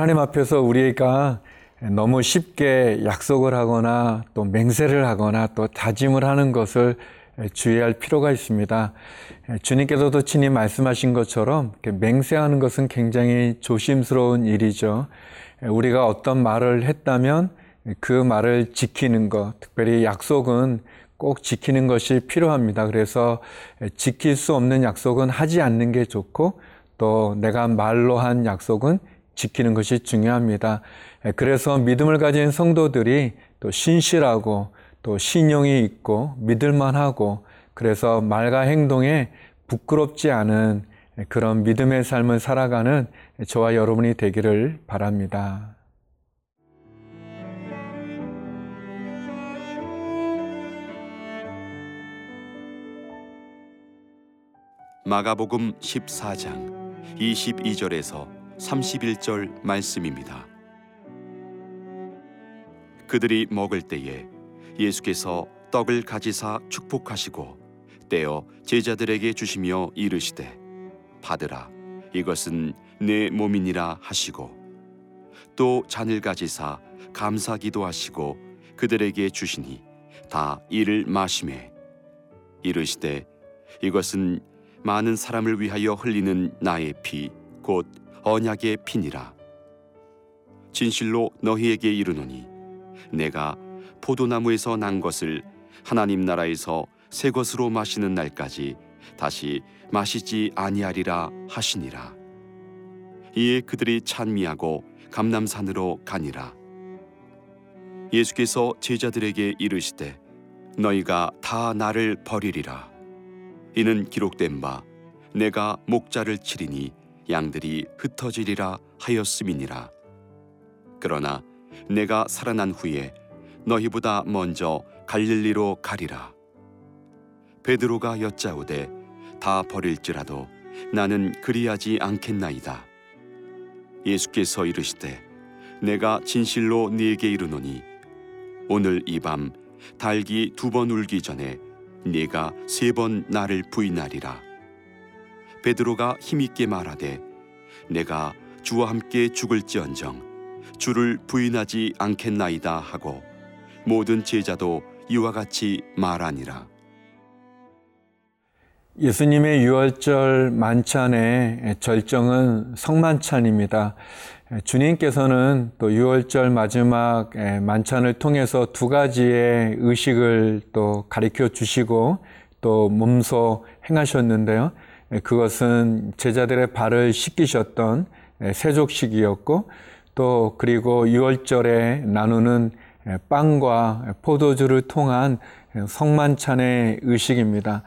하나님 앞에서 우리가 너무 쉽게 약속을 하거나 또 맹세를 하거나 또 다짐을 하는 것을 주의할 필요가 있습니다. 주님께서도 친히 말씀하신 것처럼 맹세하는 것은 굉장히 조심스러운 일이죠. 우리가 어떤 말을 했다면 그 말을 지키는 것, 특별히 약속은 꼭 지키는 것이 필요합니다. 그래서 지킬 수 없는 약속은 하지 않는 게 좋고 또 내가 말로 한 약속은 지키는 것이 중요합니다. 그래서 믿음을 가진 성도들이 또 신실하고 또 신용이 있고 믿을만하고 그래서 말과 행동에 부끄럽지 않은 그런 믿음의 삶을 살아가는 저와 여러분이 되기를 바랍니다. 마가복음 14장 22절에서 31절 말씀입니다. 그들이 먹을 때에 예수께서 떡을 가지사 축복하시고 떼어 제자들에게 주시며 이르시되 받으라 이것은 내 몸이니라 하시고 또 잔을 가지사 감사 기도하시고 그들에게 주시니 다 이를 마시매 이르시되 이것은 많은 사람을 위하여 흘리는 나의 피 곧 언약의 피니라 진실로 너희에게 이르노니 내가 포도나무에서 난 것을 하나님 나라에서 새 것으로 마시는 날까지 다시 마시지 아니하리라 하시니라. 이에 그들이 찬미하고 감남산으로 가니라. 예수께서 제자들에게 이르시되 너희가 다 나를 버리리라. 이는 기록된 바 내가 목자를 치리니 양들이 흩어지리라 하였음이니라. 그러나 내가 살아난 후에 너희보다 먼저 갈릴리로 가리라. 베드로가 여짜오되 다 버릴지라도 나는 그리하지 않겠나이다. 예수께서 이르시되 내가 진실로 네게 이르노니 오늘 이밤 달기 두번 울기 전에 네가 세 번 나를 부인하리라. 베드로가 힘있게 말하되 내가 주와 함께 죽을지언정 주를 부인하지 않겠나이다 하고 모든 제자도 이와 같이 말하니라. 예수님의 유월절 만찬의 절정은 성만찬입니다. 주님께서는 또 유월절 마지막 만찬을 통해서 두 가지의 의식을 또 가르쳐 주시고 또 몸소 행하셨는데요. 그것은 제자들의 발을 씻기셨던 세족식이었고 또 그리고 유월절에 나누는 빵과 포도주를 통한 성만찬의 의식입니다.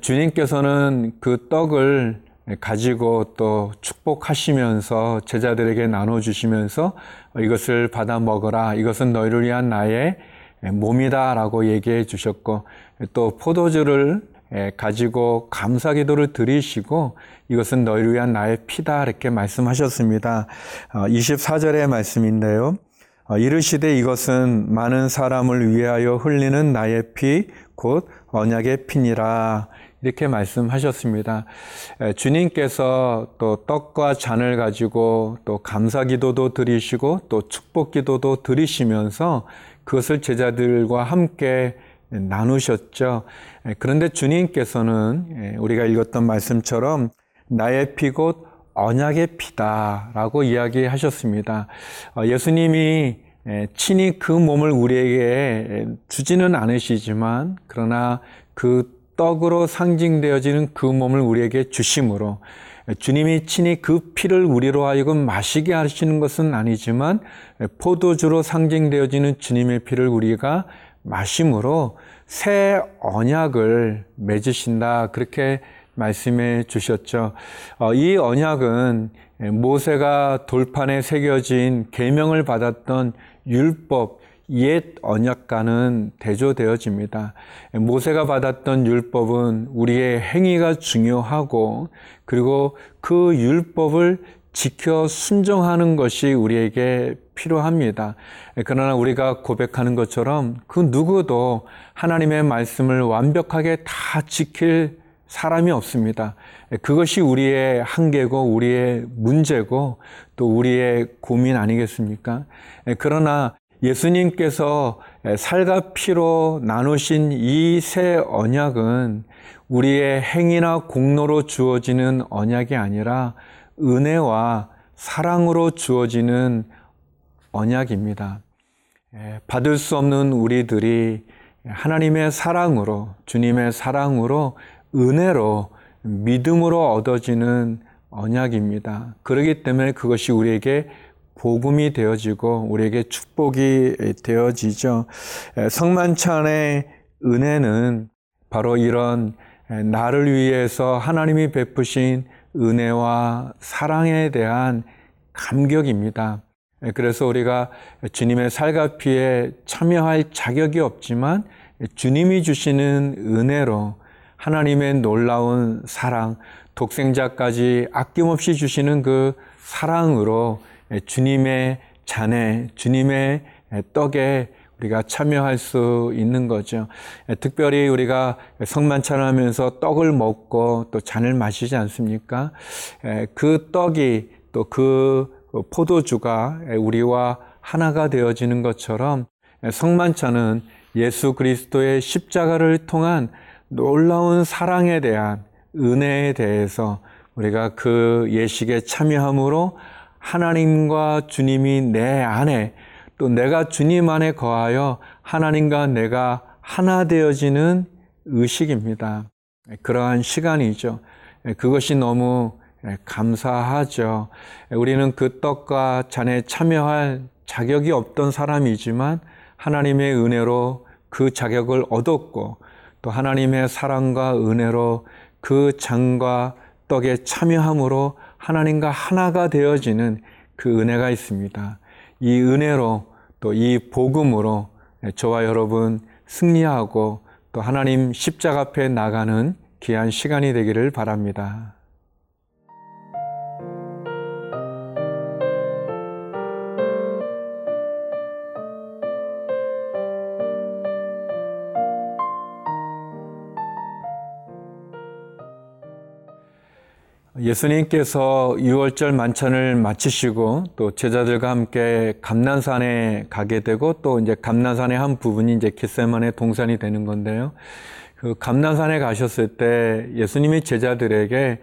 주님께서는 그 떡을 가지고 또 축복하시면서 제자들에게 나눠주시면서 이것을 받아 먹어라. 이것은 너희를 위한 나의 몸이다 라고 얘기해 주셨고 또 포도주를 가지고 감사 기도를 드리시고 이것은 너희를 위한 나의 피다 이렇게 말씀하셨습니다. 24절의 어, 말씀인데요. 어, 이르시되 이것은 많은 사람을 위하여 흘리는 나의 피 곧 언약의 피니라 이렇게 말씀하셨습니다. 주님께서 또 떡과 잔을 가지고 또 감사 기도도 드리시고 또 축복 기도도 드리시면서 그것을 제자들과 함께 나누셨죠. 그런데 주님께서는 우리가 읽었던 말씀처럼 나의 피곧 언약의 피다라고 이야기하셨습니다. 어, 예수님이 친히 그 몸을 우리에게 주지는 않으시지만 그러나 그 떡으로 상징되어지는 그 몸을 우리에게 주심으로 주님이 친히 그 피를 우리로 하여금 마시게 하시는 것은 아니지만 포도주로 상징되어지는 주님의 피를 우리가 마심으로 새 언약을 맺으신다. 그렇게 말씀해 주셨죠. 어, 이 언약은 모세가 돌판에 새겨진 계명을 받았던 율법, 옛 언약과는 대조되어집니다. 모세가 받았던 율법은 우리의 행위가 중요하고 그리고 그 율법을 지켜 순종하는 것이 우리에게 필요합니다. 그러나 우리가 고백하는 것처럼 그 누구도 하나님의 말씀을 완벽하게 다 지킬 사람이 없습니다. 그것이 우리의 한계고 우리의 문제고 또 우리의 고민 아니겠습니까? 그러나 예수님께서 살과 피로 나누신 이 새 언약은 우리의 행위나 공로로 주어지는 언약이 아니라 은혜와 사랑으로 주어지는 언약입니다. 받을 수 없는 우리들이 하나님의 사랑으로, 주님의 사랑으로, 은혜로, 믿음으로 얻어지는 언약입니다. 그러기 때문에 그것이 우리에게 복음이 되어지고 우리에게 축복이 되어지죠. 성만찬의 은혜는 바로 이런 나를 위해서 하나님이 베푸신 은혜와 사랑에 대한 감격입니다. 그래서 우리가 주님의 살과 피에 참여할 자격이 없지만 주님이 주시는 은혜로 하나님의 놀라운 사랑, 독생자까지 아낌없이 주시는 그 사랑으로 주님의 잔에, 주님의 떡에 우리가 참여할 수 있는 거죠. 특별히 우리가 성만찬을 하면서 떡을 먹고 또 잔을 마시지 않습니까? 그 떡이 또 그 포도주가 우리와 하나가 되어지는 것처럼 성만찬은 예수 그리스도의 십자가를 통한 놀라운 사랑에 대한 은혜에 대해서 우리가 그 예식에 참여함으로 하나님과 주님이 내 안에 또 내가 주님 안에 거하여 하나님과 내가 하나 되어지는 의식입니다. 그러한 시간이죠. 그것이 너무 감사하죠. 우리는 그 떡과 잔에 참여할 자격이 없던 사람이지만 하나님의 은혜로 그 자격을 얻었고 또 하나님의 사랑과 은혜로 그 잔과 떡에 참여함으로 하나님과 하나가 되어지는 그 은혜가 있습니다. 이 은혜로 또 이 복음으로 저와 여러분 승리하고 또 하나님 십자가 앞에 나가는 귀한 시간이 되기를 바랍니다. 예수님께서 6월절 만찬을 마치시고 또 제자들과 함께 감난산에 가게 되고 또 이제 감난산의 한 부분이 이제 겟세만의 동산이 되는 건데요. 그 감난산에 가셨을 때 예수님이 제자들에게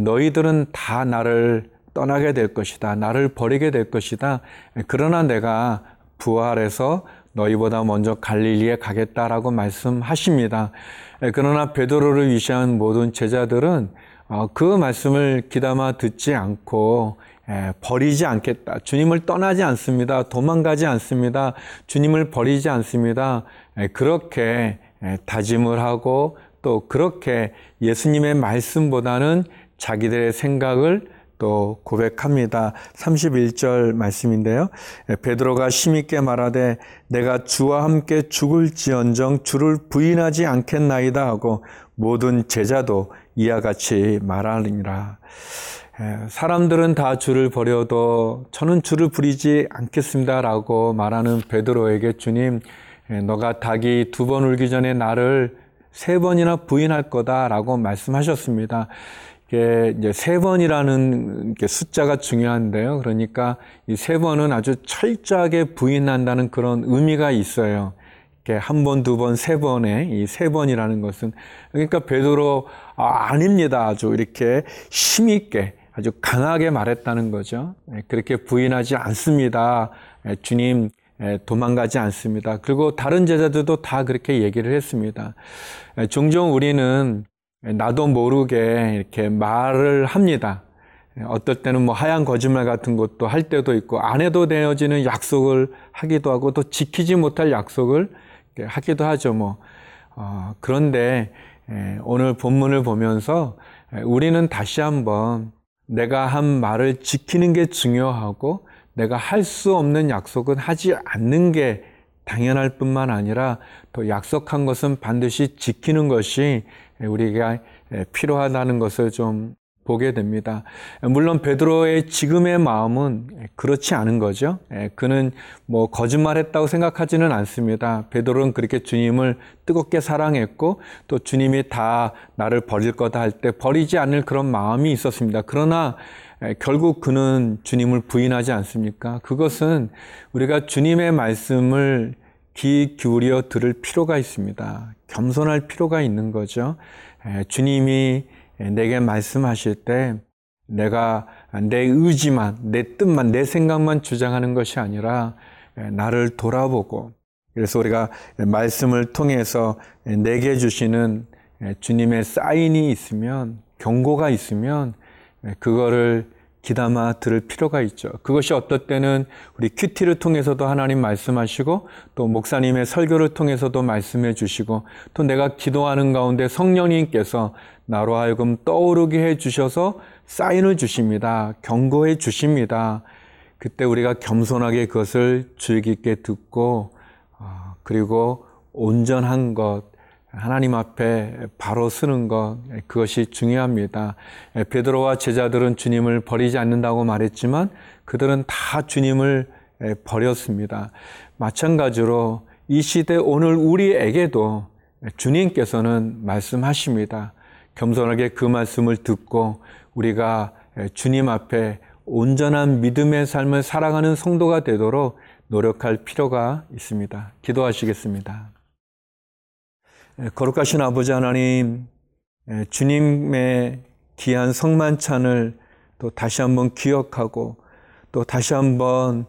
너희들은 다 나를 떠나게 될 것이다. 나를 버리게 될 것이다. 그러나 내가 부활해서 너희보다 먼저 갈릴리에 가겠다라고 말씀하십니다. 그러나 베드로를 위시한 모든 제자들은 어, 그 말씀을 귀담아 듣지 않고 버리지 않겠다. 주님을 떠나지 않습니다. 도망가지 않습니다. 주님을 버리지 않습니다. 그렇게 다짐을 하고 또 그렇게 예수님의 말씀보다는 자기들의 생각을 또 고백합니다. 31절 말씀인데요. 베드로가 심있게 말하되 내가 주와 함께 죽을지언정 주를 부인하지 않겠나이다 하고 모든 제자도 이와 같이 말하느니라. 사람들은 다 주를 버려도 저는 주를 부리지 않겠습니다라고 말하는 베드로에게 주님, 너가 닭이 두 번 울기 전에 나를 세 번이나 부인할 거다라고 말씀하셨습니다. 이게 이제 세 번이라는 숫자가 중요한데요. 그러니까 이 세 번은 아주 철저하게 부인한다는 그런 의미가 있어요. 한 번, 두 번, 세 번에 이 세 번이라는 것은 그러니까 베드로 아, 아닙니다. 아주 이렇게 힘 있게 아주 강하게 말했다는 거죠. 예, 그렇게 부인하지 않습니다. 예, 주님 예, 도망가지 않습니다. 그리고 다른 제자들도 다 그렇게 얘기를 했습니다. 종종 우리는 나도 모르게 이렇게 말을 합니다. 어떨 때는 뭐 하얀 거짓말 같은 것도 할 때도 있고 안 해도 되어지는 약속을 하기도 하고 또 지키지 못할 약속을 하기도 하죠. 뭐 어, 그런데 오늘 본문을 보면서 우리는 다시 한번 내가 한 말을 지키는 게 중요하고 내가 할 수 없는 약속은 하지 않는 게 당연할 뿐만 아니라 또 약속한 것은 반드시 지키는 것이 우리가 필요하다는 것을 좀 보게 됩니다. 물론 베드로의 지금의 마음은 그렇지 않은 거죠. 예, 그는 뭐 거짓말했다고 생각하지는 않습니다. 베드로는 그렇게 주님을 뜨겁게 사랑했고 또 주님이 다 나를 버릴 거다 할 때 버리지 않을 그런 마음이 있었습니다. 그러나 예, 결국 그는 주님을 부인하지 않습니까? 그것은 우리가 주님의 말씀을 귀 기울여 들을 필요가 있습니다. 겸손할 필요가 있는 거죠. 예, 주님이 내게 말씀하실 때 내가 내 의지만, 내 뜻만, 내 생각만 주장하는 것이 아니라 나를 돌아보고 그래서 우리가 말씀을 통해서 내게 주시는 주님의 사인이 있으면 경고가 있으면 그거를 기담아 들을 필요가 있죠. 그것이 어떨 때는 우리 큐티를 통해서도 하나님 말씀하시고 또 목사님의 설교를 통해서도 말씀해 주시고 또 내가 기도하는 가운데 성령님께서 나로 하여금 떠오르게 해 주셔서 사인을 주십니다. 경고해 주십니다. 그때 우리가 겸손하게 그것을 주의 깊게 듣고 어, 그리고 온전한 것 하나님 앞에 바로 쓰는 것 그것이 중요합니다. 베드로와 제자들은 주님을 버리지 않는다고 말했지만 그들은 다 주님을 버렸습니다. 마찬가지로 이 시대 오늘 우리에게도 주님께서는 말씀하십니다. 겸손하게 그 말씀을 듣고 우리가 주님 앞에 온전한 믿음의 삶을 살아가는 성도가 되도록 노력할 필요가 있습니다. 기도하시겠습니다. 예, 거룩하신 아버지 하나님, 예, 주님의 귀한 성만찬을 또 다시 한번 기억하고 또 다시 한번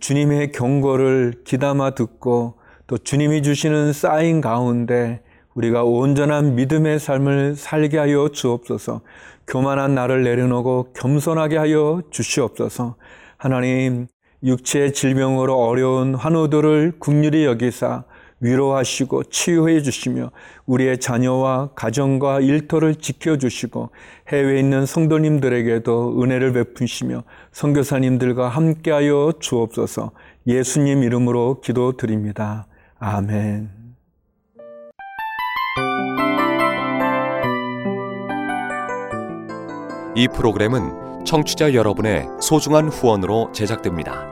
주님의 경고를 기담아 듣고 또 주님이 주시는 사인 가운데 우리가 온전한 믿음의 삶을 살게 하여 주옵소서. 교만한 나를 내려놓고 겸손하게 하여 주시옵소서. 하나님, 육체의 질병으로 어려운 환우들을 국률이 여기사 위로하시고 치유해 주시며 우리의 자녀와 가정과 일터를 지켜 주시고 해외에 있는 성도님들에게도 은혜를 베푸시며 선교사님들과 함께하여 주옵소서. 예수님 이름으로 기도드립니다. 아멘. 이 프로그램은 청취자 여러분의 소중한 후원으로 제작됩니다.